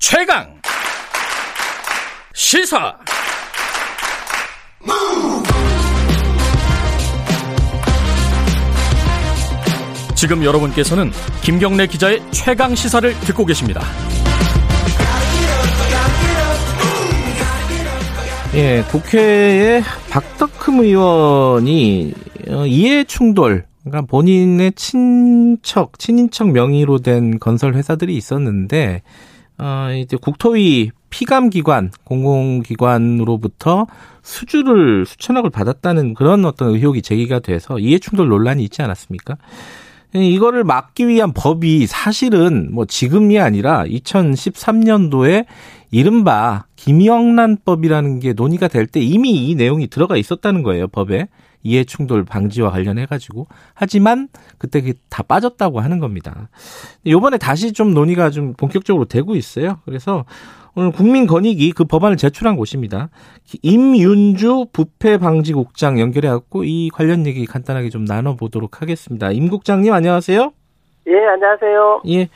최강 시사 지금 여러분께서는 김경래 기자의 최강 시사를 듣고 계십니다. 예, 국회에 박덕흠 의원이 어, 이해 충돌, 그러니까 본인의 친척, 친인척 명의로 된 건설 회사들이 있었는데, 어, 이제 국토위 피감기관, 공공기관으로부터 수주를 수천억을 받았다는 그런 어떤 의혹이 제기가 돼서 이해충돌 논란이 있지 않았습니까? 예, 이거를 막기 위한 법이 사실은 뭐 지금이 아니라 2013년도에 이른바 김영란법이라는 게 논의가 될 때 이미 이 내용이 들어가 있었다는 거예요, 법에. 이해 충돌 방지와 관련해 가지고. 하지만 그때 다 빠졌다고 하는 겁니다. 요번에 다시 좀 논의가 좀 본격적으로 되고 있어요. 그래서 오늘 국민권익위 그 법안을 제출한 곳입니다. 임윤주 부패방지국장 연결해 갖고 이 관련 얘기 간단하게 좀 나눠 보도록 하겠습니다. 임 국장님 안녕하세요. 예, 안녕하세요. 예.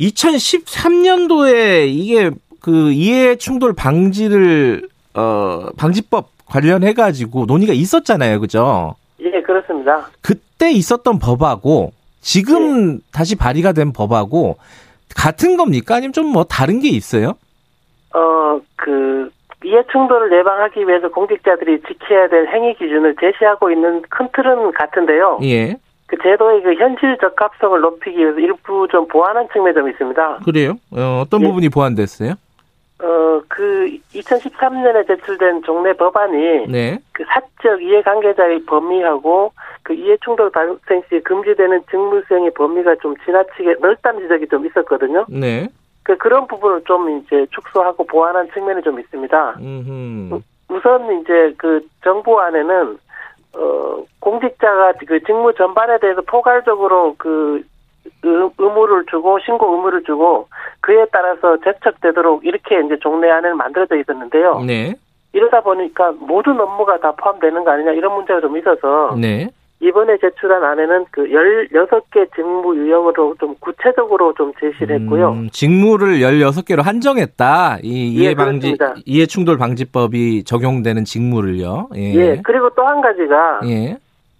2013년도에 이게 그 이해 충돌 방지를 어 방지법 관련해 가지고 논의가 있었잖아요. 그죠? 예, 그렇습니다. 그때 있었던 법하고 지금 예. 다시 발의가 된 법하고 같은 겁니까? 아니면 좀 뭐 다른 게 있어요? 어, 그 이해 충돌을 예방하기 위해서 공직자들이 지켜야 될 행위 기준을 제시하고 있는 큰 틀은 같은데요. 예. 그 제도의 그 현실 적합성을 높이기 위해서 일부 좀 보완한 측면이 좀 있습니다. 그래요? 어, 떤 예. 부분이 보완됐어요? 어, 그 2013년에 제출된 종래 법안이 네. 그 사적 이해관계자의 범위하고 그 이해충돌 발생 시 금지되는 직무 수행의 범위가 좀 지나치게 넓다는 지적이 좀 있었거든요. 네. 그 그런 부분을 좀 이제 축소하고 보완한 측면이 좀 있습니다. 음흠. 우선 이제 그 정부 안에는 어 공직자가 그 직무 전반에 대해서 포괄적으로 그 의무를 주고 신고 의무를 주고 그에 따라서 제척되도록 이렇게 이제 종래안을 만들어져 있었는데요. 네. 이러다 보니까 모든 업무가 다 포함되는 거 아니냐 이런 문제가 좀 있어서 네. 이번에 제출한 안에는 그 16개 직무 유형으로 좀 구체적으로 좀 제시를 했고요. 음, 직무를 16개로 한정했다. 이 이해 예, 방지 이해 충돌 방지법이 적용되는 직무를요. 예. 예. 그리고 또 한 가지가 예.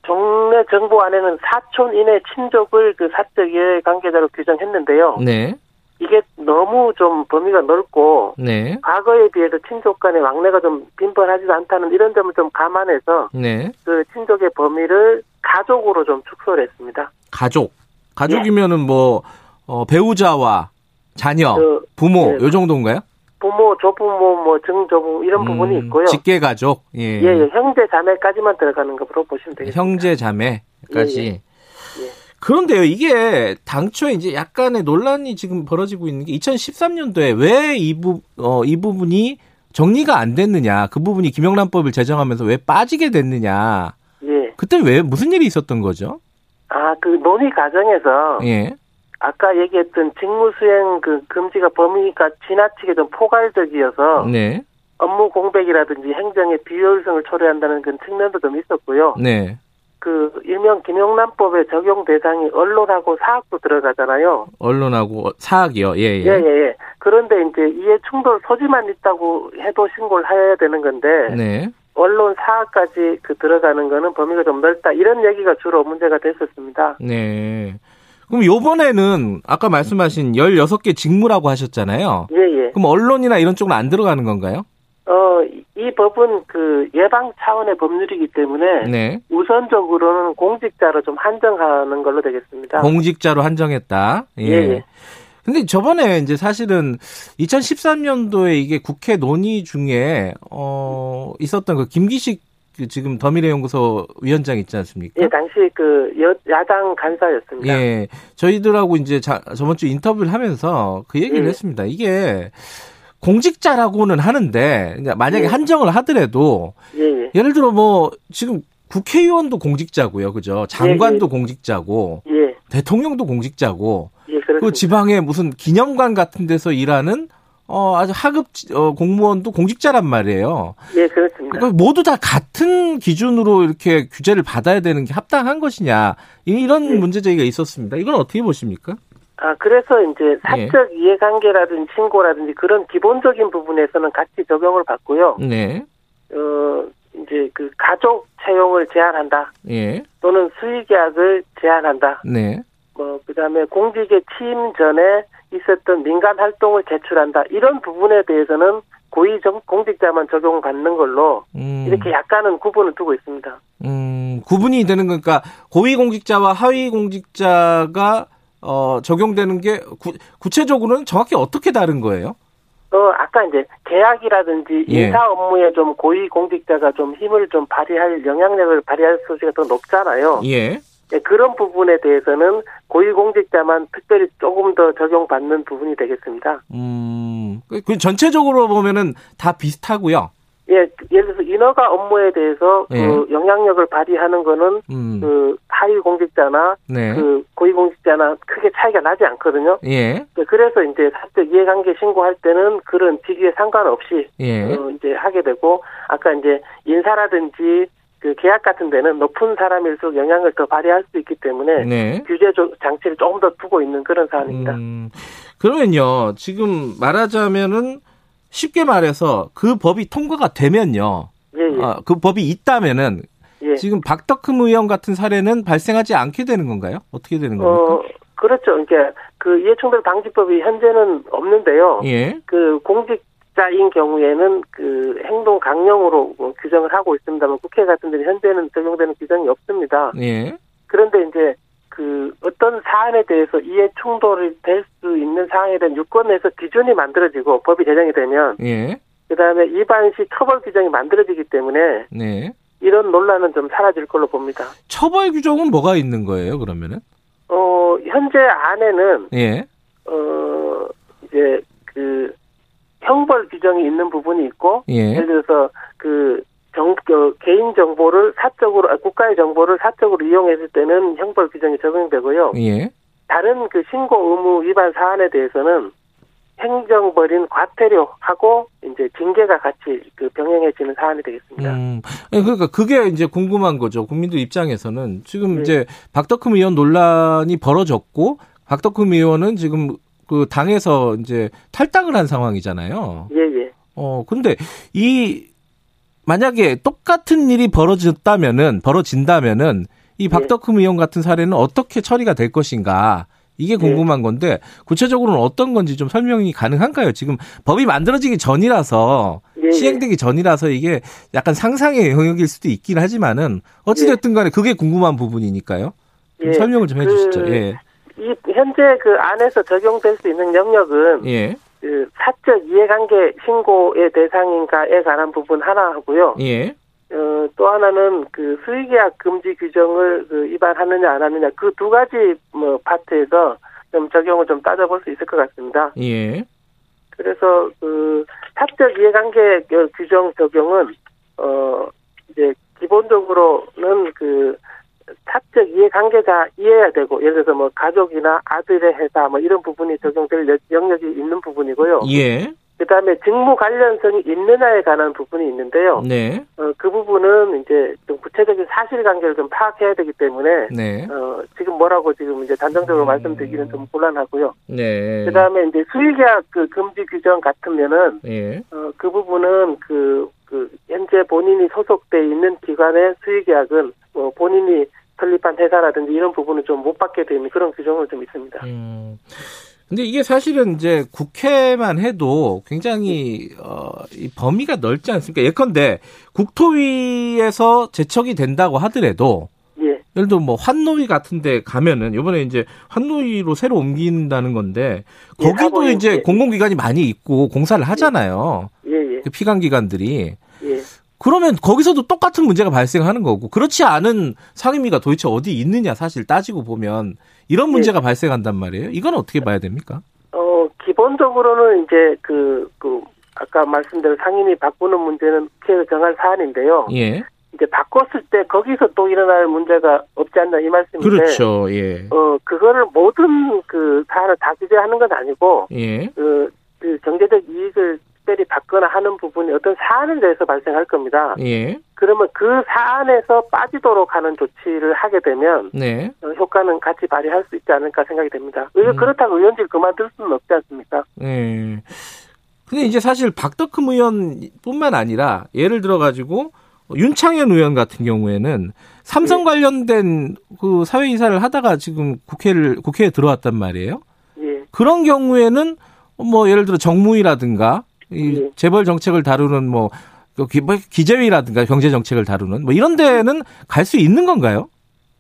정례 정부 안에는 사촌 이내 친족을 그 사적 이해 관계자로 규정했는데요. 네. 이게 너무 좀 범위가 넓고 네. 과거에 비해서 친족 간의 왕래가 좀 빈번하지도 않다는 이런 점을 좀 감안해서 네. 그 친족의 범위를 가족으로 좀 축소를 했습니다. 가족. 가족이면은 뭐 어, 배우자와 자녀, 그, 부모 네. 요 정도인가요? 부모, 조부모, 뭐 증조부 이런 음, 부분이 있고요. 직계 가족. 예. 예, 예. 형제 자매까지만 들어가는 것으로 보시면 되겠습니다. 형제 자매까지. 예, 예. 예. 그런데요, 이게 당초에 이제 약간의 논란이 지금 벌어지고 있는 게 2013년도에 왜 이 부, 어, 이 부분이 정리가 안 됐느냐. 그 부분이 김영란법을 제정하면서 왜 빠지게 됐느냐. 예. 그때 왜 무슨 일이 있었던 거죠? 아, 그 논의 과정에서 예. 아까 얘기했던 직무수행 그 금지가 범위가 지나치게 좀 포괄적이어서 네. 업무 공백이라든지 행정의 비효율성을 초래한다는 그런 측면도 좀 있었고요. 네. 그 일명 김용란법의 적용 대상이 언론하고 사학도 들어가잖아요. 언론하고 사학이요. 예, 예. 예, 예, 예. 그런데 이제 이해 충돌 소지만 있다고 해도 신고를 해야 되는 건데 네. 언론 사학까지 그 들어가는 거는 범위가 좀 넓다. 이런 얘기가 주로 문제가 됐었습니다. 네. 그럼 요번에는 아까 말씀하신 16개 직무라고 하셨잖아요. 예, 예. 그럼 언론이나 이런 쪽은 안 들어가는 건가요? 어, 이 법은 그 예방 차원의 법률이기 때문에 네. 우선적으로는 공직자로 좀 한정하는 걸로 되겠습니다. 공직자로 한정했다. 예. 예, 예. 근데 저번에 이제 사실은 2013년도에 이게 국회 논의 중에 어 있었던 그 김기식 그 지금 더미래연구소 위원장 있지 않습니까? 예, 당시 그 여, 야당 간사였습니다. 예, 저희들하고 이제 자, 저번 주 인터뷰를 하면서 그 얘기를 예. 했습니다. 이게 공직자라고는 하는데 만약에 예. 한정을 하더라도 예, 예. 예를 들어 뭐 지금 국회의원도 공직자고요, 그죠? 장관도 예, 예. 공직자고 예, 대통령도 공직자고 예. 그 지방에 무슨 기념관 같은 데서 일하는 어 아주 하급 어, 공무원도 공직자란 말이에요. 예, 그렇습니다. 그러니까 모두 다 같은 기준으로 이렇게 규제를 받아야 되는 게 합당한 것이냐 이- 이런 예. 문제 제기가 있었습니다. 이건 어떻게 보십니까? 아, 그래서 이제 사적 이해관계라든지 신고라든지 그런 기본적인 부분에서는 같이 적용을 받고요. 네. 어, 이제 그 가족 채용을 제한한다. 예. 또는 수의계약을 제한한다. 네. 뭐, 그 다음에 공직에 취임 전에 있었던 민간 활동을 제출한다. 이런 부분에 대해서는 고위 정, 공직자만 적용받는 걸로 음. 이렇게 약간은 구분을 두고 있습니다. 음, 구분이 되는 거니까 고위 공직자와 하위 공직자가 어, 적용되는 게 구, 구체적으로는 정확히 어떻게 다른 거예요? 어, 아까 이제 계약이라든지 예. 인사 업무에 좀 고위 공직자가 좀 힘을 좀 발휘할 영향력을 발휘할 소지가 더 높잖아요. 예. 예, 그런 부분에 대해서는 고위 공직자만 특별히 조금 더 적용받는 부분이 되겠습니다. 음, 그, 그 전체적으로 보면은 다 비슷하고요. 예, 예를 들어서 인허가 업무에 대해서 예. 그 영향력을 발휘하는 거는 음, 그 하위 공직자나 네. 그 고위 공직자나 크게 차이가 나지 않거든요. 예, 예, 그래서 이제 사적 이해관계 신고할 때는 그런 직위에 상관없이 예. 어, 이제 하게 되고 아까 이제 인사라든지 그 계약 같은 데는 높은 사람일수록 영향을 더 발휘할 수 있기 때문에 네. 규제 조- 장치를 조금 더 두고 있는 그런 사안입니다. 음, 그러면요, 지금 말하자면은 쉽게 말해서 그 법이 통과가 되면요, 예, 예, 아, 그 법이 있다면은 예. 지금 박덕흠 의원 같은 사례는 발생하지 않게 되는 건가요? 어떻게 되는 겁니까? 어, 그렇죠. 그러니까 그 이해충돌 방지법이 현재는 없는데요. 예, 그 공직 자인 경우에는 그 행동 강령으로 뭐 규정을 하고 있습니다만 국회 같은 데는 현재는 적용되는 규정이 없습니다. 예, 그런데 이제 그 어떤 사안에 대해서 이해 충돌이 될 수 있는 사항에 대한 유권에서 기준이 만들어지고 법이 제정이 되면 예, 그다음에 위반 시 처벌 규정이 만들어지기 때문에 네. 이런 논란은 좀 사라질 걸로 봅니다. 처벌 규정은 뭐가 있는 거예요, 그러면은? 어 현재 안에는 예, 어 규정이 있는 부분이 있고 예, 예를 들어서 그 정, 그 개인 정보를 사적으로 아, 국가의 정보를 사적으로 이용했을 때는 형벌 규정이 적용되고요. 예. 다른 그 신고 의무 위반 사안에 대해서는 행정벌인 과태료하고 이제 징계가 같이 그 병행해지는 사안이 되겠습니다. 음, 그러니까 그게 이제 궁금한 거죠. 국민들 입장에서는 지금 네. 이제 박덕흠 의원 논란이 벌어졌고 박덕흠 의원은 지금 그 당에서 이제 탈당을 한 상황이잖아요. 예, 예. 어, 근데 이 만약에 똑같은 일이 벌어졌다면은 벌어진다면은 이 박덕흠 의원 같은 사례는 어떻게 처리가 될 것인가? 이게 궁금한 건데 구체적으로는 어떤 건지 좀 설명이 가능한가요? 지금 법이 만들어지기 전이라서 예, 예. 시행되기 전이라서 이게 약간 상상의 영역일 수도 있긴 하지만은 어찌됐든 간에 그게 궁금한 부분이니까요. 좀 예. 설명을 좀그 해주시죠. 예. 이 현재 그 안에서 적용될 수 있는 영역은 예. 그 사적 이해관계 신고의 대상인가에 관한 부분 하나 하고요. 예. 어, 또 하나는 그 수의계약 금지 규정을 그 위반하느냐 안 하느냐 그 두 가지 뭐 파트에서 좀 적용을 좀 따져볼 수 있을 것 같습니다. 예. 그래서 그 사적 이해관계 그 규정 적용은 어 이제 기본적으로는 그 사적 이해관계자 이해해야 되고 예를 들어서 뭐 가족이나 아들의 회사 뭐 이런 부분이 적용될 여- 영역이 있는 부분이고요. 예. 그다음에 직무 관련성이 있느냐에 관한 부분이 있는데요. 네. 어, 그 부분은 이제 좀 구체적인 사실관계를 좀 파악해야 되기 때문에 네. 어, 지금 뭐라고 지금 이제 단정적으로 말씀드리기는 좀 곤란하고요. 네. 그다음에 이제 수의계약 그 금지 규정 같으면은 예. 어, 그 부분은 그, 그 현재 본인이 소속돼 있는 기관의 수의계약은 뭐 본인이 설립한 회사라든지 이런 부분은 좀 못 받게 되는 그런 규정은 좀 있습니다. 음. 근데 이게 사실은 이제 국회만 해도 굉장히 어 이 범위가 넓지 않습니까? 예컨대 국토위에서 제척이 된다고 하더라도 예, 예를 들어 뭐 환노위 같은데 가면은 이번에 이제 환노위로 새로 옮긴다는 건데 예, 거기도 사보임, 이제 예. 공공기관이 많이 있고 공사를 하잖아요. 예, 예, 그 피감기관들이 예. 그러면 거기서도 똑같은 문제가 발생하는 거고 그렇지 않은 상임위가 도대체 어디 있느냐 사실 따지고 보면 이런 예. 문제가 발생한단 말이에요. 이건 어떻게 봐야 됩니까? 어, 기본적으로는 이제 그, 그, 아까 말씀드린 상임위 바꾸는 문제는 국회에서 정할 사안인데요. 예. 이제 바꿨을 때 거기서 또 일어날 문제가 없지 않나 이 말씀인데. 그렇죠. 예. 어, 그거를 모든 그 사안을 다 규제하는 건 아니고, 예. 그, 그 경제적 이익을 특별히 받거나 하는 부분이 어떤 사안에 대해서 발생할 겁니다. 예. 그러면 그 사안에서 빠지도록 하는 조치를 하게 되면 네. 어, 효과는 같이 발휘할 수 있지 않을까 생각이 됩니다. 의- 음. 그렇다고 의원직 그만둘 수는 없지 않습니까? 예. 근데 이제 사실 박덕흠 의원뿐만 아니라 예를 들어 가지고 윤창현 의원 같은 경우에는 삼성 예. 관련된 그 사회 이사를 하다가 지금 국회를 국회에 들어왔단 말이에요. 예. 그런 경우에는 뭐 예를 들어 정무위라든가 이 예. 재벌 정책을 다루는 뭐그 기- 뭐 기재위라든가 경제 정책을 다루는 뭐 이런 데는 갈 수 있는 건가요?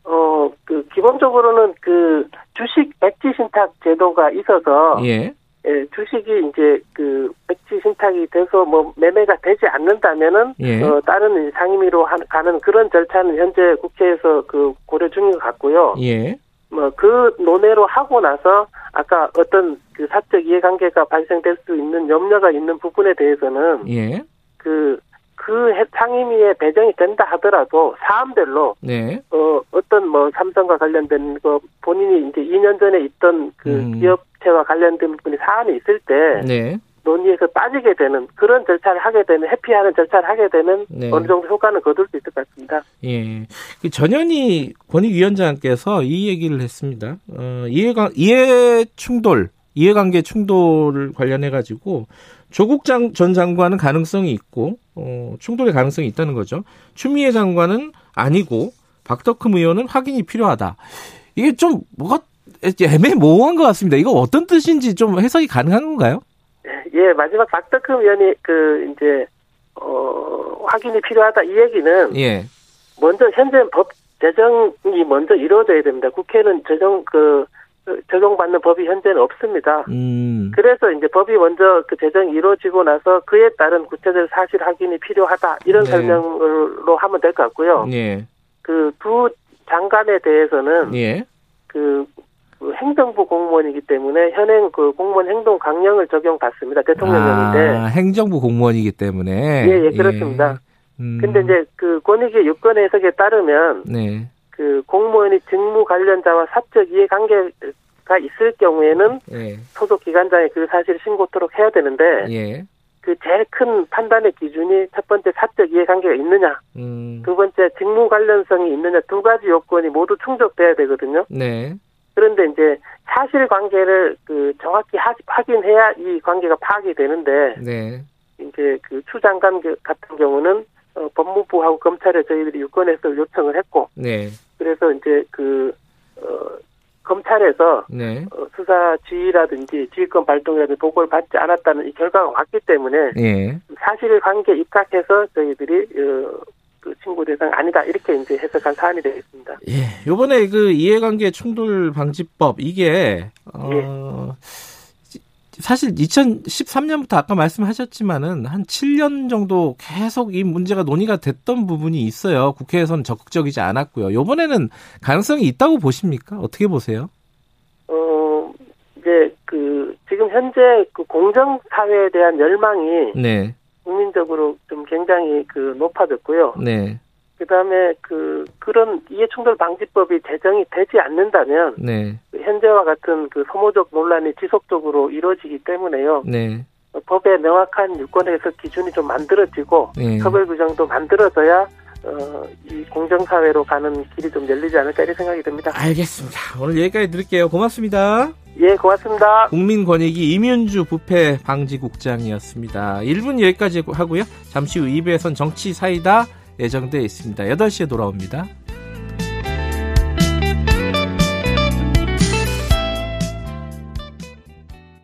어, 그, 기본적으로는 그, 주식 백지 신탁 제도가 있어서, 예. 예, 주식이 이제 그, 백지 신탁이 돼서 뭐, 매매가 되지 않는다면은, 예. 어, 다른 상임위로 한- 가는 그런 절차는 현재 국회에서 그, 고려 중인 것 같고요. 예. 뭐, 그 논의로 하고 나서, 아까 어떤 그 사적 이해관계가 발생될 수 있는 염려가 있는 부분에 대해서는, 예. 그, 그 해- 상임위에 배정이 된다 하더라도 사안별로 네. 어, 어떤 뭐 삼성과 관련된 거 본인이 이제 2년 전에 있던 그 음. 기업체와 관련된 부분이 사안이 있을 때 네. 논의에서 빠지게 되는 그런 절차를 하게 되는 회피하는 절차를 하게 되는 네. 어느 정도 효과는 거둘 수 있을 것 같습니다. 예. 그 전현희 권익위원장께서 이 얘기를 했습니다. 어, 이해관, 이해 충돌, 이해관계 충돌을 관련해 가지고 조국 장, 전 장관은 가능성이 있고, 어, 충돌의 가능성이 있다는 거죠. 추미애 장관은 아니고, 박덕흠 의원은 확인이 필요하다. 이게 좀 뭐가 애매모호한 것 같습니다. 이거 어떤 뜻인지 좀 해석이 가능한 건가요? 예, 마지막 박덕흠 의원이 그 이제 어 확인이 필요하다 이 얘기는 예. 먼저 현재 법 제정이 먼저 이루어져야 됩니다. 국회는 제정 그 적용받는 법이 현재는 없습니다. 음. 그래서 이제 법이 먼저 그 제정이 이루어지고 나서 그에 따른 구체적 사실 확인이 필요하다 이런 네. 설명으로 하면 될 것 같고요. 예. 그두 장관에 대해서는 예. 그, 그 행정부 공무원이기 때문에 현행 그 공무원 행동 강령을 적용받습니다. 대통령령인데. 아, 행정부 공무원이기 때문에. 예, 예, 그렇습니다. 음. 근데 이제 그 권익위 유권 해석에 따르면 네. 그 공무원이 직무 관련자와 사적 이해관계가 있을 경우에는 예. 소속 기관장에 그 사실을 신고토록 해야 되는데 예. 그 제일 큰 판단의 기준이 첫 번째 사적 이해관계가 있느냐, 음. 두 번째 직무 관련성이 있느냐 두 가지 요건이 모두 충족돼야 되거든요. 네. 그런데 이제 사실 관계를 그 정확히 하- 확인해야 이 관계가 파악이 되는데 네. 이제 그 추장관 겨- 같은 경우는 어, 법무부하고 검찰에 저희들이 유권해서 요청을 했고 네. 그래서 이제 그 어, 검찰에서 네. 어, 수사 지휘라든지 지휘권 발동이라든지 보고를 받지 않았다는 이 결과가 왔기 때문에 예. 사실관계 입각해서 저희들이 어, 그 친구 대상 아니다 이렇게 이제 해석한 사안이 되겠습니다. 예. 요번에 그 이해관계 충돌 방지법 이게 어 사실 2013년부터 아까 말씀하셨지만은 한 7년 정도 계속 이 문제가 논의가 됐던 부분이 있어요. 국회에서는 적극적이지 않았고요. 요번에는 가능성이 있다고 보십니까? 어떻게 보세요? 어 이제 그 지금 현재 그 공정 사회에 대한 열망이 네. 국민적으로 좀 굉장히 그 높아졌고요. 네. 그다음에 그 그런 이해충돌 방지법이 제정이 되지 않는다면 네. 현재와 같은 그 소모적 논란이 지속적으로 이루어지기 때문에요. 네. 어, 법에 명확한 유권 해석 기준이 좀 만들어지고 네. 처벌 규정도 만들어져야 어, 이 공정사회로 가는 길이 좀 열리지 않을까 이렇게 생각이 듭니다. 알겠습니다. 오늘 여기까지 드릴게요. 고맙습니다. 예, 고맙습니다. 국민권익위 이민주 부패 방지국장이었습니다. 1분 여기까지 하고요. 잠시 후 2부에선 정치 사이다 예정돼 있습니다. 8시에 돌아옵니다.